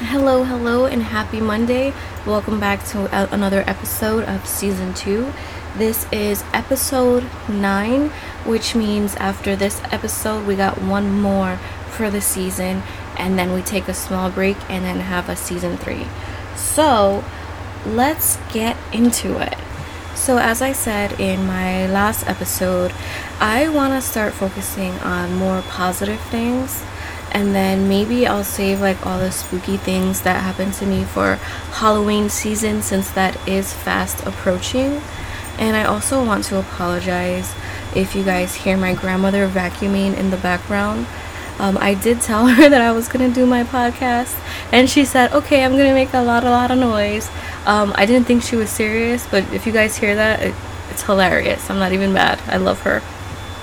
Hello, hello, and happy Monday. Welcome back to another episode of season two. This is episode nine, which means after this episode, we got one more for the season, and then we take a small break and then have a season three. So, let's get into it. So, as I said in my last episode, I want to start focusing on more positive things and then maybe I'll save like all the spooky things that happened to me for Halloween season since that is fast approaching. And I also want to apologize if you guys hear my grandmother vacuuming in the background. Um, I did tell her that I was gonna do my podcast, and she said, "Okay, I'm gonna make a lot, a lot of noise." Um, I didn't think she was serious, but if you guys hear that, it, it's hilarious. I'm not even mad. I love her.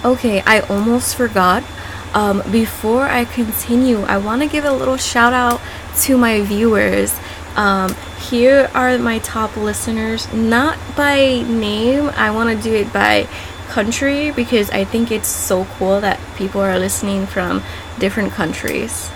Okay, I almost forgot. Um, before I continue, I want to give a little shout out to my viewers. Um, here are my top listeners, not by name, I want to do it by country because I think it's so cool that people are listening from different countries.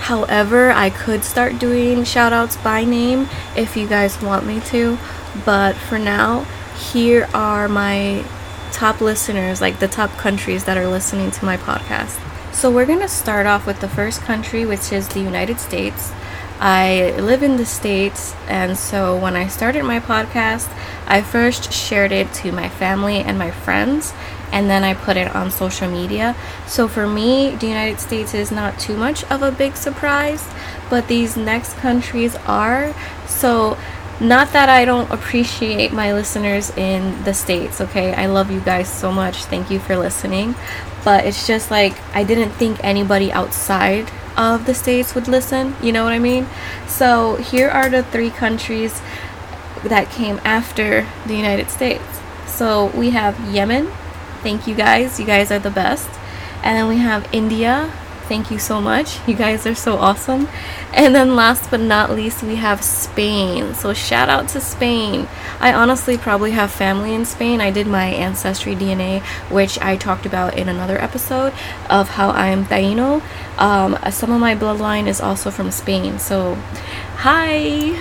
However, I could start doing shout outs by name if you guys want me to, but for now, here are my top listeners, like the top countries that are listening to my podcast. So, we're going to start off with the first country, which is the United States. I live in the States, and so when I started my podcast, I first shared it to my family and my friends, and then I put it on social media. So, for me, the United States is not too much of a big surprise, but these next countries are. So, not that I don't appreciate my listeners in the States, okay? I love you guys so much. Thank you for listening but it's just like I didn't think anybody outside of the states would listen, you know what I mean? So here are the three countries that came after the United States. So we have Yemen. Thank you guys. You guys are the best. And then we have India, Thank you so much. You guys are so awesome. And then last but not least, we have Spain. So shout out to Spain. I honestly probably have family in Spain. I did my ancestry DNA, which I talked about in another episode of how I am Taino. Um, some of my bloodline is also from Spain. So, hi.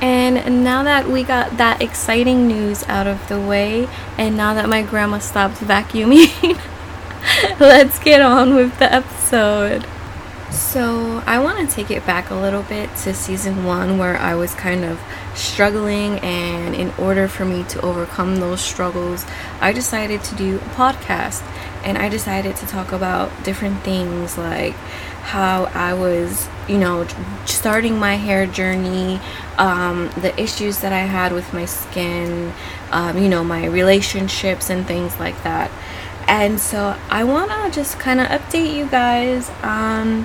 And now that we got that exciting news out of the way, and now that my grandma stopped vacuuming, let's get on with the episode. So, I want to take it back a little bit to season one where I was kind of struggling, and in order for me to overcome those struggles, I decided to do a podcast and I decided to talk about different things like how I was, you know, starting my hair journey, um, the issues that I had with my skin, um, you know, my relationships, and things like that. And so I want to just kind of update you guys on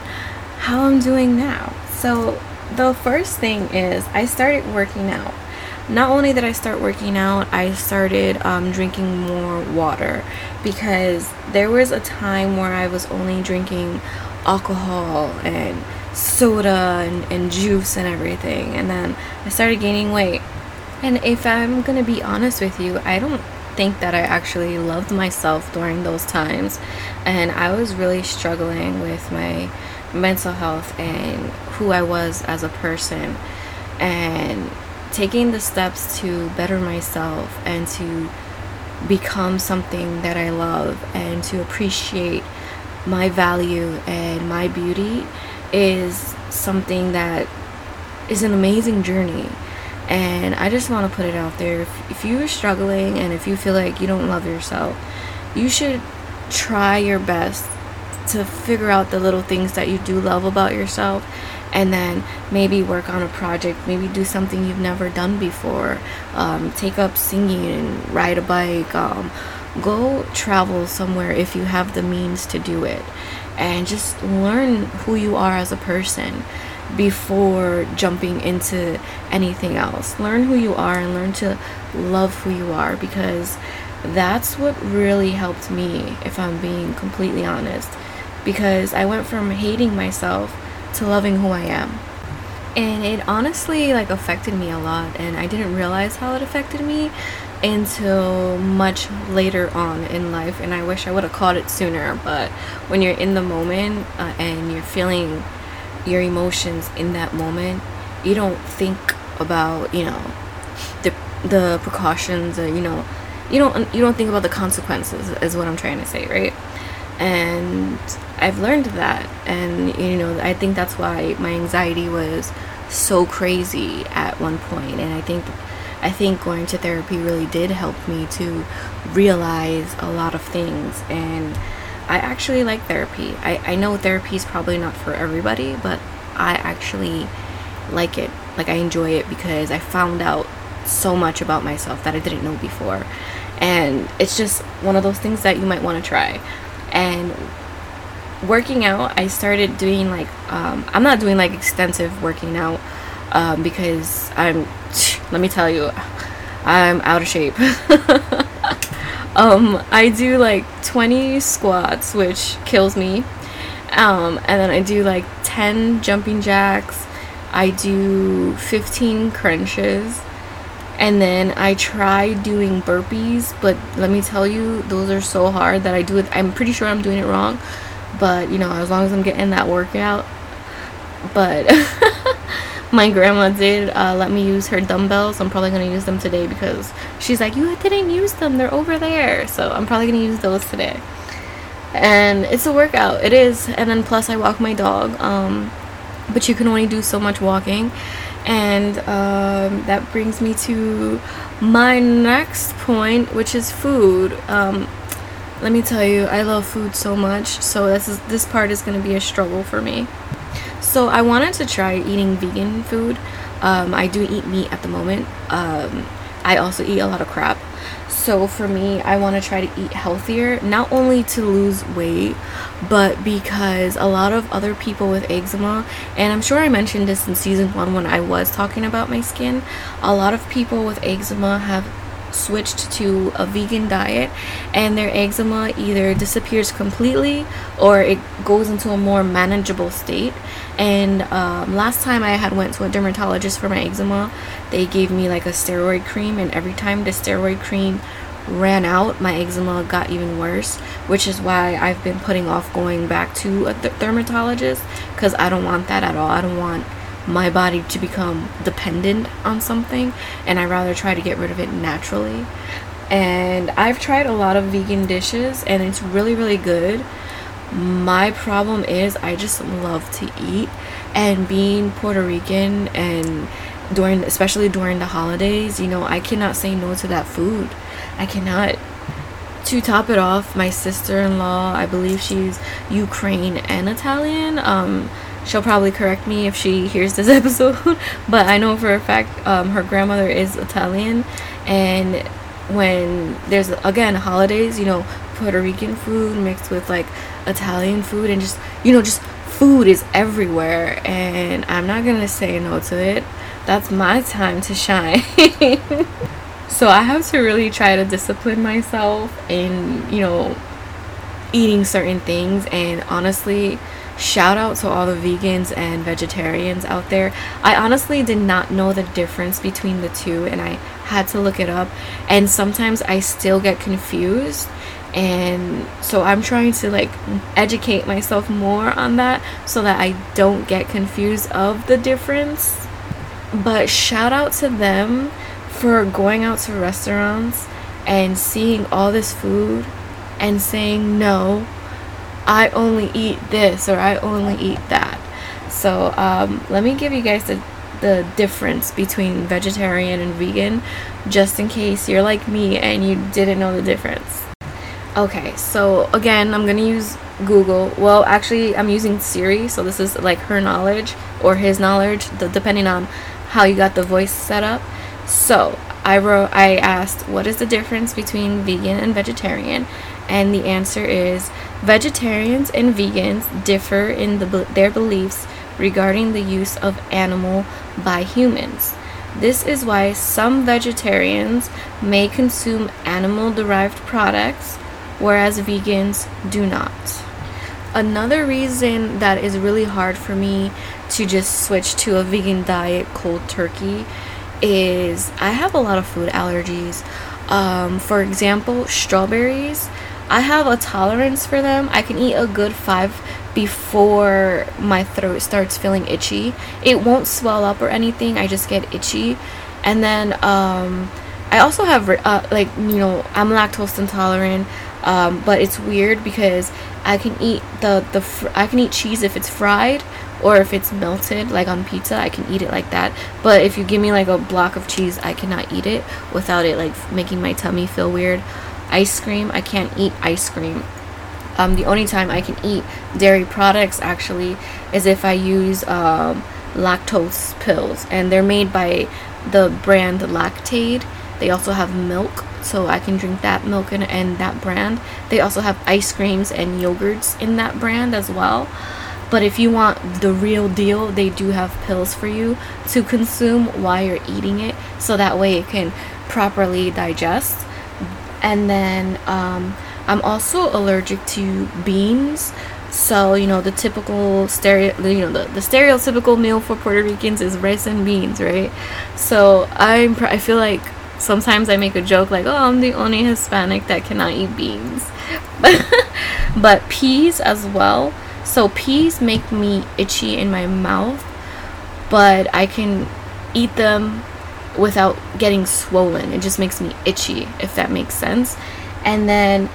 how I'm doing now. So the first thing is I started working out. Not only did I start working out, I started um, drinking more water because there was a time where I was only drinking alcohol and soda and, and juice and everything. And then I started gaining weight. And if I'm going to be honest with you, I don't think that I actually loved myself during those times. And I was really struggling with my mental health and who I was as a person. And taking the steps to better myself and to become something that I love and to appreciate my value and my beauty is something that is an amazing journey and I just want to put it out there. If, if you're struggling and if you feel like you don't love yourself, you should try your best to figure out the little things that you do love about yourself and then maybe work on a project maybe do something you've never done before um, take up singing and ride a bike um, go travel somewhere if you have the means to do it and just learn who you are as a person before jumping into anything else. Learn who you are and learn to love who you are because that's what really helped me, if I'm being completely honest. Because I went from hating myself to loving who I am. And it honestly like affected me a lot and I didn't realize how it affected me until much later on in life and I wish I would have caught it sooner, but when you're in the moment uh, and you're feeling your emotions in that moment. You don't think about, you know, the the precautions or, you know, you don't you don't think about the consequences is what I'm trying to say, right? And I've learned that and you know, I think that's why my anxiety was so crazy at one point and I think I think going to therapy really did help me to realize a lot of things and I actually like therapy. I, I know therapy is probably not for everybody, but I actually like it. Like I enjoy it because I found out so much about myself that I didn't know before. And it's just one of those things that you might want to try. And working out, I started doing like um, I'm not doing like extensive working out um, because I'm let me tell you I'm out of shape. um, I do like 20 squats, which kills me. Um, and then I do like 10 jumping jacks. I do 15 crunches. And then I try doing burpees, but let me tell you, those are so hard that I do it. I'm pretty sure I'm doing it wrong, but you know, as long as I'm getting that workout. But my grandma did uh, let me use her dumbbells. I'm probably gonna use them today because she's like, you didn't use them. They're over there. So I'm probably gonna use those today. And it's a workout. It is. And then plus I walk my dog. Um, but you can only do so much walking. And um, that brings me to my next point, which is food. Um, let me tell you, I love food so much. So this is this part is gonna be a struggle for me. So I wanted to try eating vegan food. Um, I do eat meat at the moment. Um, I also eat a lot of crap. So for me, I want to try to eat healthier, not only to lose weight, but because a lot of other people with eczema, and I'm sure I mentioned this in season one when I was talking about my skin, a lot of people with eczema have switched to a vegan diet and their eczema either disappears completely or it goes into a more manageable state. And um, last time i had went to a dermatologist for my eczema they gave me like a steroid cream and every time the steroid cream ran out my eczema got even worse which is why i've been putting off going back to a th- dermatologist because i don't want that at all. I don't want my body to become dependent on something and I rather try to get rid of it naturally. And I've tried a lot of vegan dishes and it's really really good. My problem is I just love to eat and being Puerto Rican and during especially during the holidays, you know, I cannot say no to that food. I cannot to top it off, my sister-in-law, I believe she's Ukraine and Italian. Um she'll probably correct me if she hears this episode but i know for a fact um, her grandmother is italian and when there's again holidays you know puerto rican food mixed with like italian food and just you know just food is everywhere and i'm not gonna say no to it. That's my time to shine. So i have to really try to discipline myself in you know eating certain things and honestly Shout out to all the vegans and vegetarians out there. I honestly did not know the difference between the two and I had to look it up. And sometimes I still get confused. And so I'm trying to like educate myself more on that so that I don't get confused of the difference. But shout out to them for going out to restaurants and seeing all this food and saying no I only eat this or I only eat that. So um, let me give you guys the, the difference between vegetarian and vegan just in case you're like me and you didn't know the difference. Okay, so again, I'm gonna use Google. Well, actually, I'm using Siri, so this is like her knowledge or his knowledge, depending on how you got the voice set up. So I wrote, I asked, what is the difference between vegan and vegetarian? And the answer is vegetarians and vegans differ in the, their beliefs regarding the use of animal by humans. This is why some vegetarians may consume animal derived products, whereas vegans do not. Another reason that is really hard for me to just switch to a vegan diet cold turkey is I have a lot of food allergies. Um, for example, strawberries. I have a tolerance for them. I can eat a good five before my throat starts feeling itchy. It won't swell up or anything. I just get itchy. And then um, I also have uh, like you know I'm lactose intolerant, um, but it's weird because I can eat the the fr- I can eat cheese if it's fried or if it's melted like on pizza I can eat it like that. But if you give me like a block of cheese, I cannot eat it without it like making my tummy feel weird. Ice cream, I can't eat ice cream um, the only time I can eat dairy products actually is if I use um, lactose pills, and they're made by the brand Lactaid. They also have milk, so I can drink that milk and, and that brand. They also have ice creams and yogurts in that brand as well. But if you want the real deal, they do have pills for you to consume while you're eating it, so that way it can properly digest. And then um, I'm also allergic to beans. So, you know, the typical stereo, you know, the, the stereotypical meal for Puerto Ricans is rice and beans, right? So, I'm I feel like sometimes I make a joke like, "Oh, I'm the only Hispanic that cannot eat beans." but peas as well. So, peas make me itchy in my mouth, but I can eat them without getting swollen. It just makes me itchy, if that makes sense. And then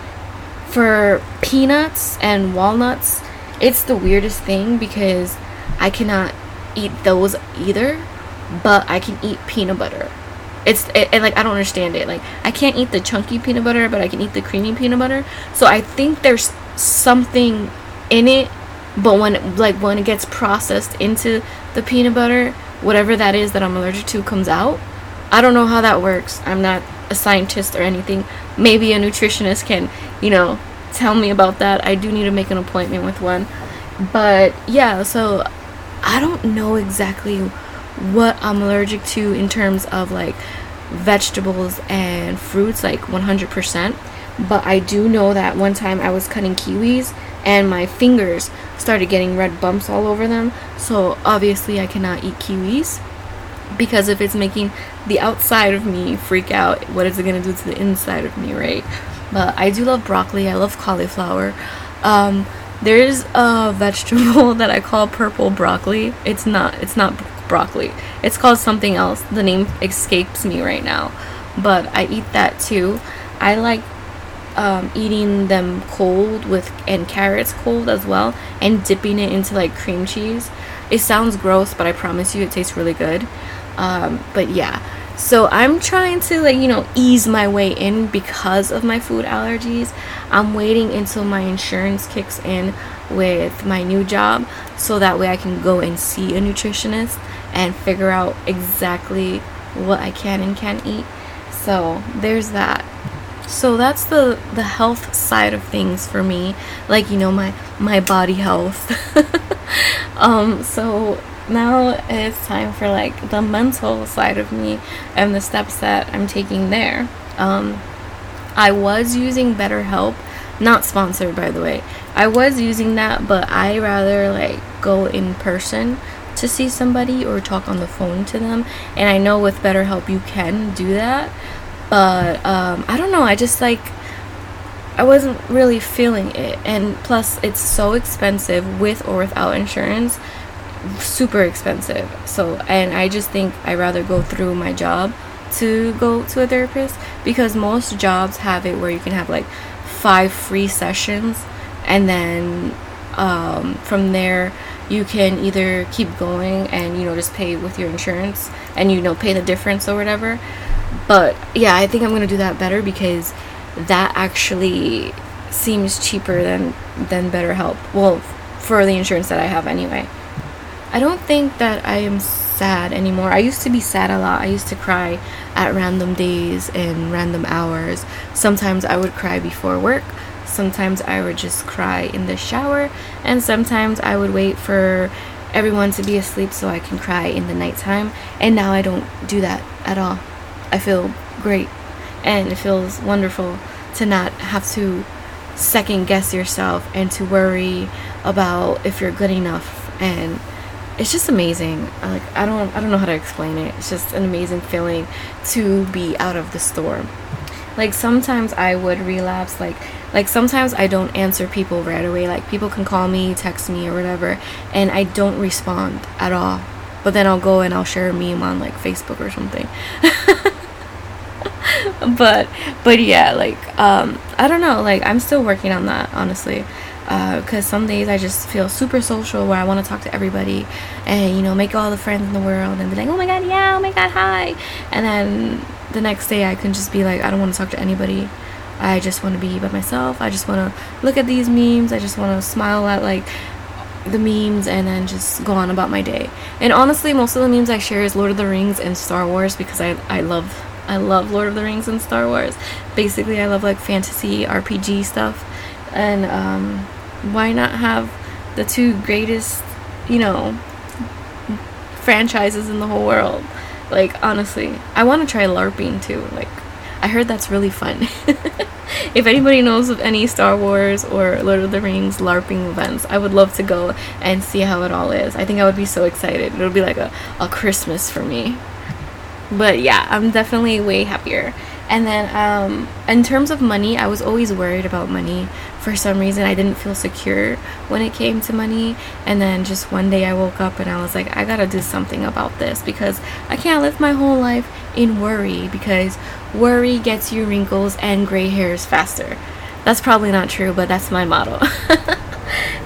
for peanuts and walnuts, it's the weirdest thing because I cannot eat those either, but I can eat peanut butter. It's it, and like I don't understand it. Like I can't eat the chunky peanut butter, but I can eat the creamy peanut butter. So I think there's something in it, but when like when it gets processed into the peanut butter, whatever that is that I'm allergic to comes out. I don't know how that works. I'm not a scientist or anything. Maybe a nutritionist can, you know, tell me about that. I do need to make an appointment with one. But yeah, so I don't know exactly what I'm allergic to in terms of like vegetables and fruits, like 100%. But I do know that one time I was cutting kiwis and my fingers started getting red bumps all over them. So obviously, I cannot eat kiwis because if it's making the outside of me freak out, what is it gonna do to the inside of me, right? But I do love broccoli. I love cauliflower. Um, there's a vegetable that I call purple broccoli. It's not. It's not broccoli. It's called something else. The name escapes me right now, but I eat that too. I like um, eating them cold with and carrots cold as well, and dipping it into like cream cheese. It sounds gross, but I promise you, it tastes really good. Um, but yeah, so I'm trying to like, you know, ease my way in because of my food allergies. I'm waiting until my insurance kicks in with my new job so that way I can go and see a nutritionist and figure out exactly what I can and can't eat. So, there's that. So that's the the health side of things for me, like you know my my body health. um so now it's time for like the mental side of me and the steps that I'm taking there. Um, I was using BetterHelp, not sponsored by the way. I was using that, but I rather like go in person to see somebody or talk on the phone to them. And I know with BetterHelp you can do that, but um, I don't know. I just like I wasn't really feeling it, and plus it's so expensive with or without insurance super expensive. So, and I just think I rather go through my job to go to a therapist because most jobs have it where you can have like five free sessions and then um, from there you can either keep going and you know just pay with your insurance and you know pay the difference or whatever. But yeah i think i'm gonna do that better because that actually seems cheaper than than BetterHelp. Well for the insurance that i have anyway I don't think that I am sad anymore. I used to be sad a lot. I used to cry at random days and random hours. Sometimes I would cry before work. Sometimes I would just cry in the shower. And sometimes I would wait for everyone to be asleep so I can cry in the nighttime. And now I don't do that at all. I feel great. And it feels wonderful to not have to second guess yourself and to worry about if you're good enough and it's just amazing. Like I don't I don't know how to explain it. It's just an amazing feeling to be out of the storm. like sometimes I would relapse like like sometimes I don't answer people right away. Like people can call me, text me or whatever and I don't respond at all. But then I'll go and I'll share a meme on like Facebook or something. but but yeah, like um I don't know, like I'm still working on that honestly because uh, some days I just feel super social where I want to talk to everybody and you know make all the friends in the world and be like oh my god yeah oh my god hi. And then the next day I can just be like I don't want to talk to anybody. I just want to be by myself. I just want to look at these memes. I just want to smile at like the memes and then just go on about my day. And honestly most of the memes I share is Lord of the Rings and Star Wars because I, I love I love Lord of the Rings and Star Wars. Basically I love like fantasy RPG stuff and um why not have the two greatest, you know, franchises in the whole world? Like, honestly, I want to try LARPing too. Like, I heard that's really fun. if anybody knows of any Star Wars or Lord of the Rings LARPing events, I would love to go and see how it all is. I think I would be so excited. It would be like a, a Christmas for me. But yeah, I'm definitely way happier. And then, um, in terms of money, I was always worried about money. For some reason, I didn't feel secure when it came to money. And then, just one day, I woke up and I was like, I gotta do something about this because I can't live my whole life in worry because worry gets you wrinkles and gray hairs faster. That's probably not true, but that's my motto.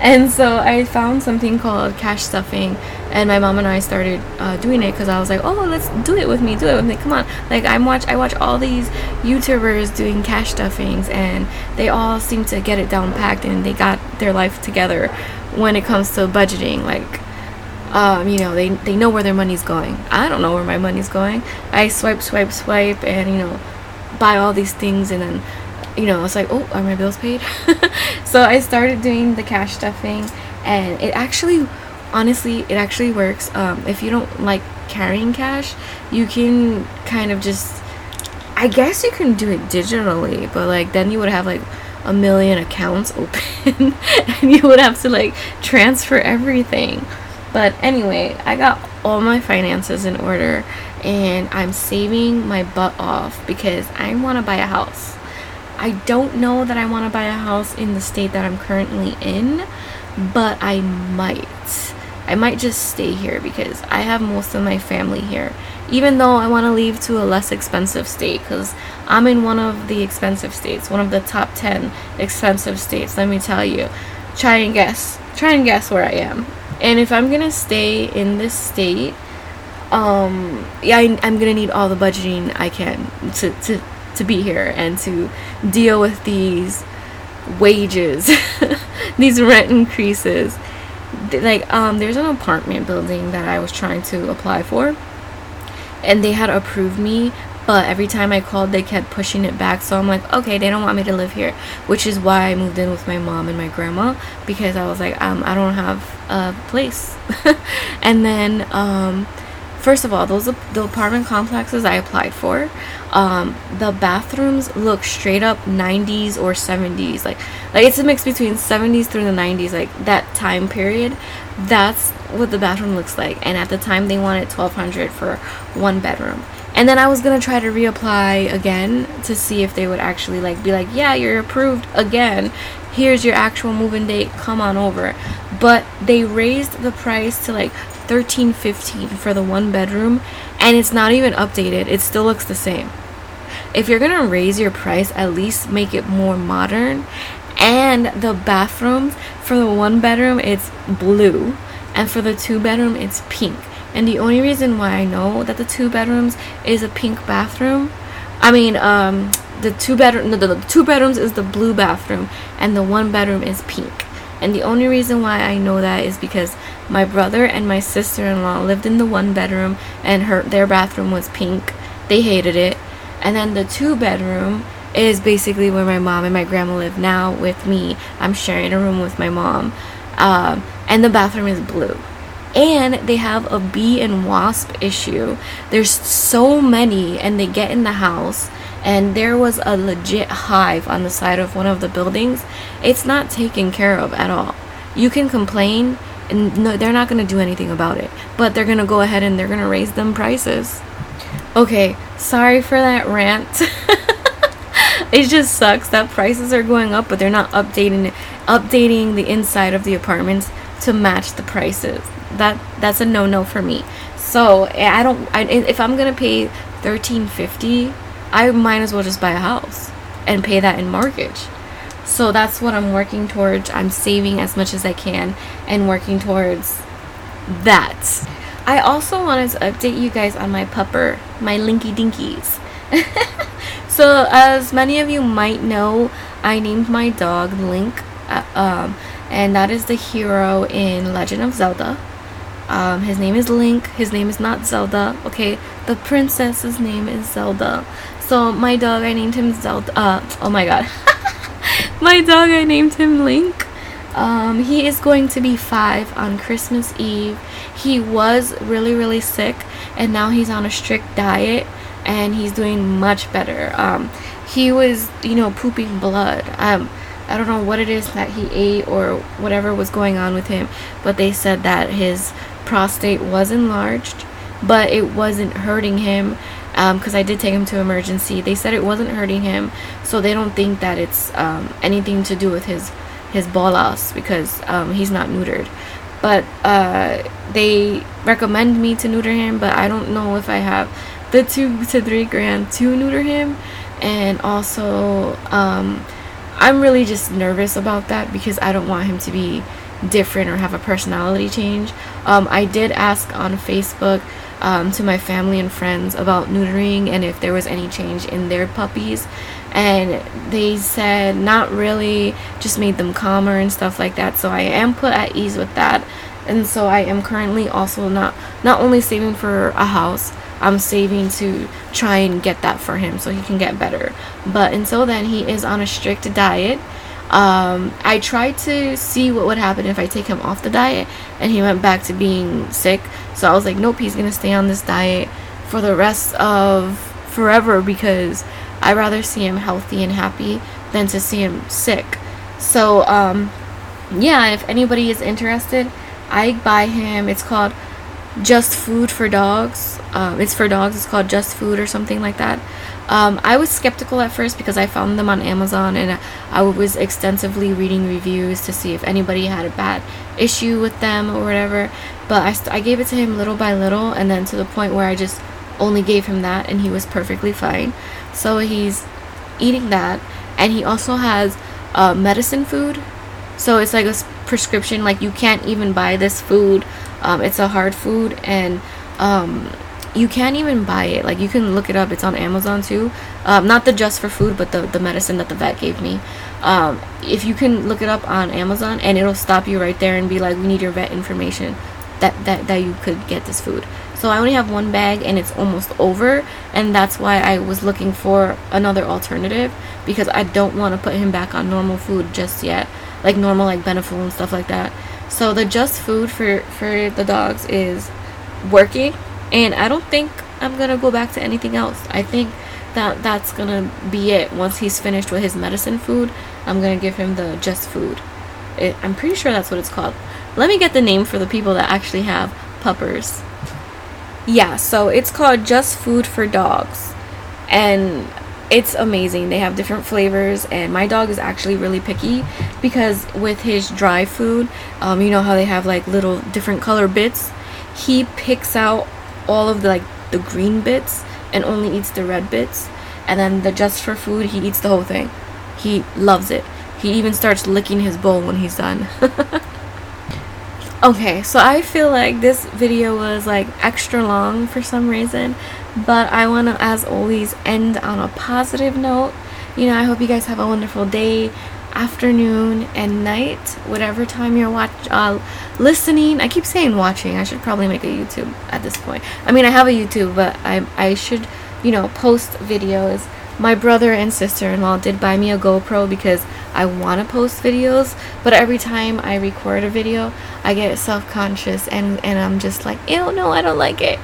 and so I found something called cash stuffing, and my mom and I started uh, doing it because I was like, oh, let's do it with me, do it with me, come on. Like I'm watch, I watch all these YouTubers doing cash stuffings, and they all seem to get it down packed, and they got their life together when it comes to budgeting. Like, um, you know, they they know where their money's going. I don't know where my money's going. I swipe, swipe, swipe, and you know, buy all these things, and then you know, it's like, oh, are my bills paid? so I started doing the cash stuffing, and it actually, honestly, it actually works. Um, if you don't like carrying cash, you can kind of just, I guess you can do it digitally, but like then you would have like a million accounts open, and you would have to like transfer everything. But anyway, I got all my finances in order and I'm saving my butt off because I want to buy a house. I don't know that I want to buy a house in the state that I'm currently in, but I might. I might just stay here because I have most of my family here. Even though I want to leave to a less expensive state because I'm in one of the expensive states, one of the top 10 expensive states, let me tell you. Try and guess. Try and guess where I am. And if I'm going to stay in this state, um yeah I, i'm gonna need all the budgeting i can to, to to be here and to deal with these wages, these rent increases. Like, um, there's an apartment building that I was trying to apply for, and they had approved me, but every time I called, they kept pushing it back. So I'm like, okay, they don't want me to live here, which is why I moved in with my mom and my grandma because I was like, um, I don't have a place. and then, um, first of all, those the apartment complexes I applied for, um, the bathrooms look straight up 90s or 70s. Like, like it's a mix between 70s through the 90s. Like that time period, that's what the bathroom looks like. And at the time, they wanted 1,200 for one bedroom. And then I was gonna try to reapply again to see if they would actually like be like, yeah, you're approved again. Here's your actual moving date. Come on over. But they raised the price to like 13 15 for the one bedroom and it's not even updated. It still looks the same. If you're gonna raise your price at least make it more modern. And the bathrooms for the one bedroom it's blue and for the two bedroom it's pink. And the only reason why i know that the two bedrooms is a pink bathroom i mean um the two bedroom no, the, the two bedrooms is the blue bathroom and the one bedroom is pink. And the only reason why I know that is because my brother and my sister-in-law lived in the one bedroom and her their bathroom was pink. They hated it. And then the two bedroom is basically where my mom and my grandma live now with me. I'm sharing a room with my mom. Um, and the bathroom is blue. And they have a bee and wasp issue. There's so many, and they get in the house and there was a legit hive on the side of one of the buildings, it's not taken care of at all. You can complain, and no, they're not going to do anything about it, but they're going to go ahead and they're going to raise them prices. Okay, sorry for that rant. it just sucks that prices are going up, but they're not updating updating the inside of the apartments to match the prices. That that's a no no for me. So eh, I don't. I, if I'm gonna pay thirteen fifty, I might as well just buy a house and pay that in mortgage. So that's what I'm working towards. I'm saving as much as I can and working towards that. I also wanted to update you guys on my pupper, my Linky Dinkies. so, as many of you might know, I named my dog Link, uh, um, and that is the hero in Legend of Zelda. Um, his name is Link. His name is not Zelda. Okay, the princess's name is Zelda. So my dog, I named him Zelda. Uh, oh my god, my dog, I named him Link. Um, he is going to be five on Christmas Eve. He was really, really sick, and now he's on a strict diet, and he's doing much better. Um, he was, you know, pooping blood. Um, I don't know what it is that he ate or whatever was going on with him, but they said that his prostate was enlarged, but it wasn't hurting him because um, I did take him to emergency. They said it wasn't hurting him, so they don't think that it's um, anything to do with his his bolas because um, he's not neutered. But uh, they recommend me to neuter him, but I don't know if I have the two to three grand to neuter him. And also, um, I'm really just nervous about that because I don't want him to be different or have a personality change. Um, I did ask on Facebook um, to my family and friends about neutering and if there was any change in their puppies. And they said not really just made them calmer and stuff like that. So i am put at ease with that. And so i am currently also not not only saving for a house i'm saving to try and get that for him so he can get better. But until then he is on a strict diet um, I tried to see what would happen if I take him off the diet and he went back to being sick. So I was like, nope, he's gonna stay on this diet for the rest of forever because I'd rather see him healthy and happy than to see him sick. So, um, yeah, if anybody is interested, I buy him. It's called Just Food for Dogs. Um, it's for dogs. It's called Just Food or something like that. Um, I was skeptical at first because I found them on Amazon and I was extensively reading reviews to see if anybody had a bad issue with them or whatever. But I, st- I gave it to him little by little and then to the point where I just only gave him that and he was perfectly fine. So he's eating that, and he also has uh, medicine food. So it's like a prescription. Like you can't even buy this food. Um, it's a hard food, and um, you can't even buy it. Like you can look it up. It's on Amazon too. Um, not the just for food, but the the medicine that the vet gave me. Um, if you can look it up on Amazon, and it'll stop you right there and be like, "We need your vet information." That that that you could get this food. So I only have one bag and it's almost over and that's why I was looking for another alternative because I don't want to put him back on normal food just yet. Like normal like Beneful and stuff like that. So the just food for for the dogs is working and I don't think I'm to go back to anything else. I think that that's to be it once he's finished with his medicine food. I'm to give him the just food. It, I'm pretty sure that's what it's called. Let me get the name for the people that actually have puppers yeah, so it's called Just Food for Dogs. And it's amazing. They have different flavors, and my dog is actually really picky because with his dry food, um, you know how they have like little different color bits. He picks out all of the like the green bits and only eats the red bits, and then the just for food, he eats the whole thing. He loves it. He even starts licking his bowl when he's done. Okay, so I feel like this video was like extra long for some reason, but I want to, as always, end on a positive note. You know, I hope you guys have a wonderful day, afternoon, and night, whatever time you're watch uh, listening. I keep saying watching. I should probably make a YouTube at this point. I mean, I have a YouTube, but I I should, you know, post videos my brother and sister-in-law did buy me a GoPro because I want to post videos, but every time I record a video, I get self-conscious and and I'm just like, "Ew, no, I don't like it."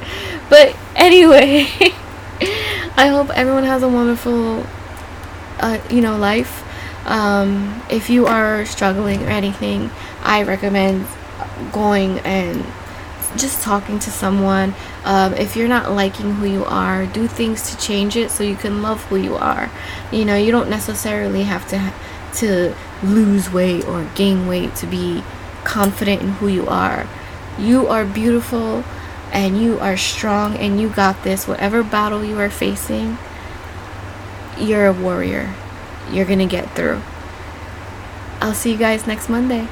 But anyway, I hope everyone has a wonderful uh, you know, life. Um, if you are struggling or anything, I recommend going and just talking to someone. Um, if you're not liking who you are, do things to change it so you can love who you are. You know, you don't necessarily have to to lose weight or gain weight to be confident in who you are. You are beautiful and you are strong and you got this. Whatever battle you are facing, you're a warrior. You're going to get through. I'll see you guys next Monday.